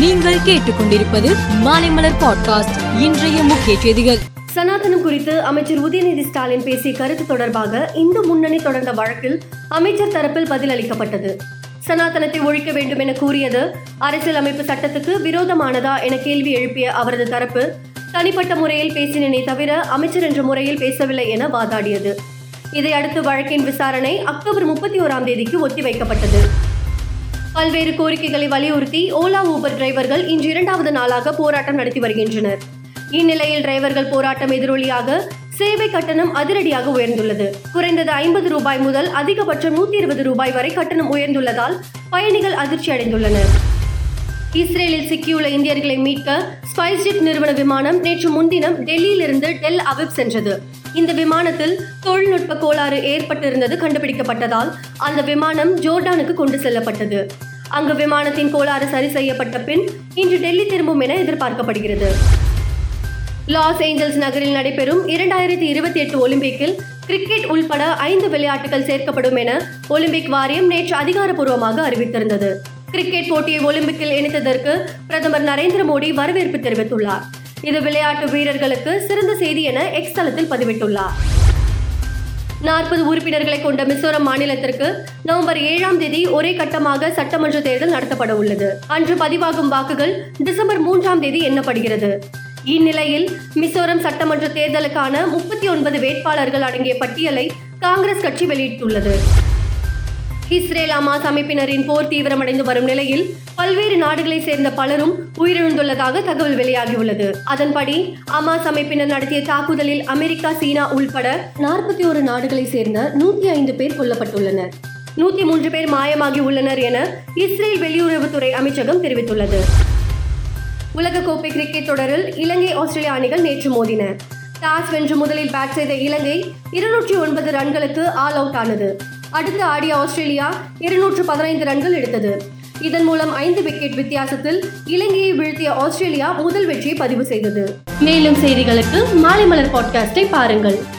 நீங்கள் கேட்டுக்கொண்டிருப்பது மாலைமலர் பாட்காஸ்ட். இன்றைய முக்கிய செய்திகள். சனாதனம் குறித்து அமைச்சர் உதயநிதி ஸ்டாலின் பேசிய கருத்து தொடர்பாக இந்து முன்னணி தொடர்ந்த வழக்கில் அமைச்சர் தரப்பில் பதில் அளிக்கப்பட்டது சனாதனத்தை ஒழிக்க வேண்டும் என கூறியது அரசியல் அமைப்பு சட்டத்துக்கு விரோதமானதா என கேள்வி எழுப்பிய அவரது தரப்பு தனிப்பட்ட முறையில் பேசினேனே தவிர அமைச்சர் என்ற முறையில் பேசவில்லை என வாதாடியது. இதையடுத்து வழக்கின் விசாரணை அக்டோபர் முப்பத்தி ஓராம் தேதிக்கு ஒத்திவைக்கப்பட்டது. பல்வேறு கோரிக்கைகளை வலியுறுத்தி ஓலா ஊபர் டிரைவர்கள் இன்று இரண்டாவது நாளாக போராட்டம் நடத்தி வருகின்றனர். இந்நிலையில் டிரைவர்கள் போராட்டம் எதிரொலியாக சேவை கட்டணம் அதிரடியாக உயர்ந்துள்ளது. குறைந்தது ஐம்பது ரூபாய் முதல் அதிகபட்சம் நூத்தி இருபது ரூபாய் வரை கட்டணம் உயர்ந்துள்ளதால் பயணிகள் அதிர்ச்சி அடைந்துள்ளனர். இஸ்ரேலில் சிக்கியுள்ள இந்தியர்களை மீட்க ஸ்பைஸ்ஜெட் நிறுவன விமானம் நேற்று முன்தினம் டெல்லியிலிருந்து டெல் அவிப் சென்றது. இந்த விமானத்தில் தொழில்நுட்ப கோளாறு ஏற்பட்டிருந்தது கண்டுபிடிக்கப்பட்டதால் அந்த விமானம் ஜோர்டானுக்கு கொண்டு செல்லப்பட்டது. அங்கு விமானத்தின் கோளாறு சரி செய்யப்பட்ட பின் இன்று டெல்லி திரும்பும் என எதிர்பார்க்கப்படுகிறது. லாஸ் ஏஞ்சல்ஸ் நகரில் நடைபெறும் இரண்டாயிரத்தி இருபத்தி எட்டு ஒலிம்பிக்கில் கிரிக்கெட் உள்பட ஐந்து விளையாட்டுகள் சேர்க்கப்படும் என ஒலிம்பிக் வாரியம் நேற்று அதிகாரப்பூர்வமாக அறிவித்திருந்தது. கிரிக்கெட் போட்டியை ஒலிம்பிக்கில் இணைத்ததற்கு பிரதமர் நரேந்திர மோடி வரவேற்பு தெரிவித்துள்ளார். இது விளையாட்டு வீரர்களுக்கு சிறந்த செய்தி என எக்ஸ் தளத்தில் பதிவிட்டுள்ளார். நாற்பது உறுப்பினர்களை கொண்ட மிசோரம் மாநிலத்திற்கு நவம்பர் ஏழாம் தேதி ஒரே கட்டமாக சட்டமன்ற தேர்தல் நடத்தப்பட உள்ளது. அன்று பதிவாகும் வாக்குகள் டிசம்பர் மூன்றாம் தேதி எண்ணப்படுகிறது. இந்நிலையில் மிசோரம் சட்டமன்ற தேர்தலுக்கான முப்பத்தி ஒன்பது வேட்பாளர்கள் அடங்கிய பட்டியலை காங்கிரஸ் கட்சி வெளியிட்டுள்ளது. இஸ்ரேல் அமாஸ் அமைப்பினரின் போர் தீவிரமடைந்து வரும் நிலையில் பல்வேறு நாடுகளைச் சேர்ந்த பலரும் உயிரிழந்துள்ளதாக தகவல் வெளியாகியுள்ளது. அதன்படி அமாஸ் அமைப்பினர் நடத்திய தாக்குதலில் அமெரிக்கா சீனா உள்பட நாற்பத்தி ஒரு நாடுகளைச் சேர்ந்த நூத்தி ஐந்து பேர் கொல்லப்பட்டுள்ளனர். நூத்தி மூன்று பேர் மாயமாகி உள்ளனர் என இஸ்ரேல் வெளியுறவுத்துறை அமைச்சகம் தெரிவித்துள்ளது. உலகக்கோப்பை கிரிக்கெட் தொடரில் இலங்கை ஆஸ்திரேலிய அணிகள் நேற்று மோதின. டாஸ் வென்று முதலில் பேட் செய்த இலங்கை இருநூற்றி ஒன்பது ரன்களுக்கு ஆல் அவுட் ஆனது. அடுத்து ஆடிய ஆஸ்திரேலியா இருநூற்று பதினைந்து ரன்கள் எடுத்தது. இதன் மூலம் ஐந்து விக்கெட் வித்தியாசத்தில் இலங்கையை வீழ்த்திய ஆஸ்திரேலியா முதல் வெற்றியை பதிவு செய்தது. மேலும் செய்திகளுக்கு மாலை மலர் பாட்காஸ்டை பாருங்கள்.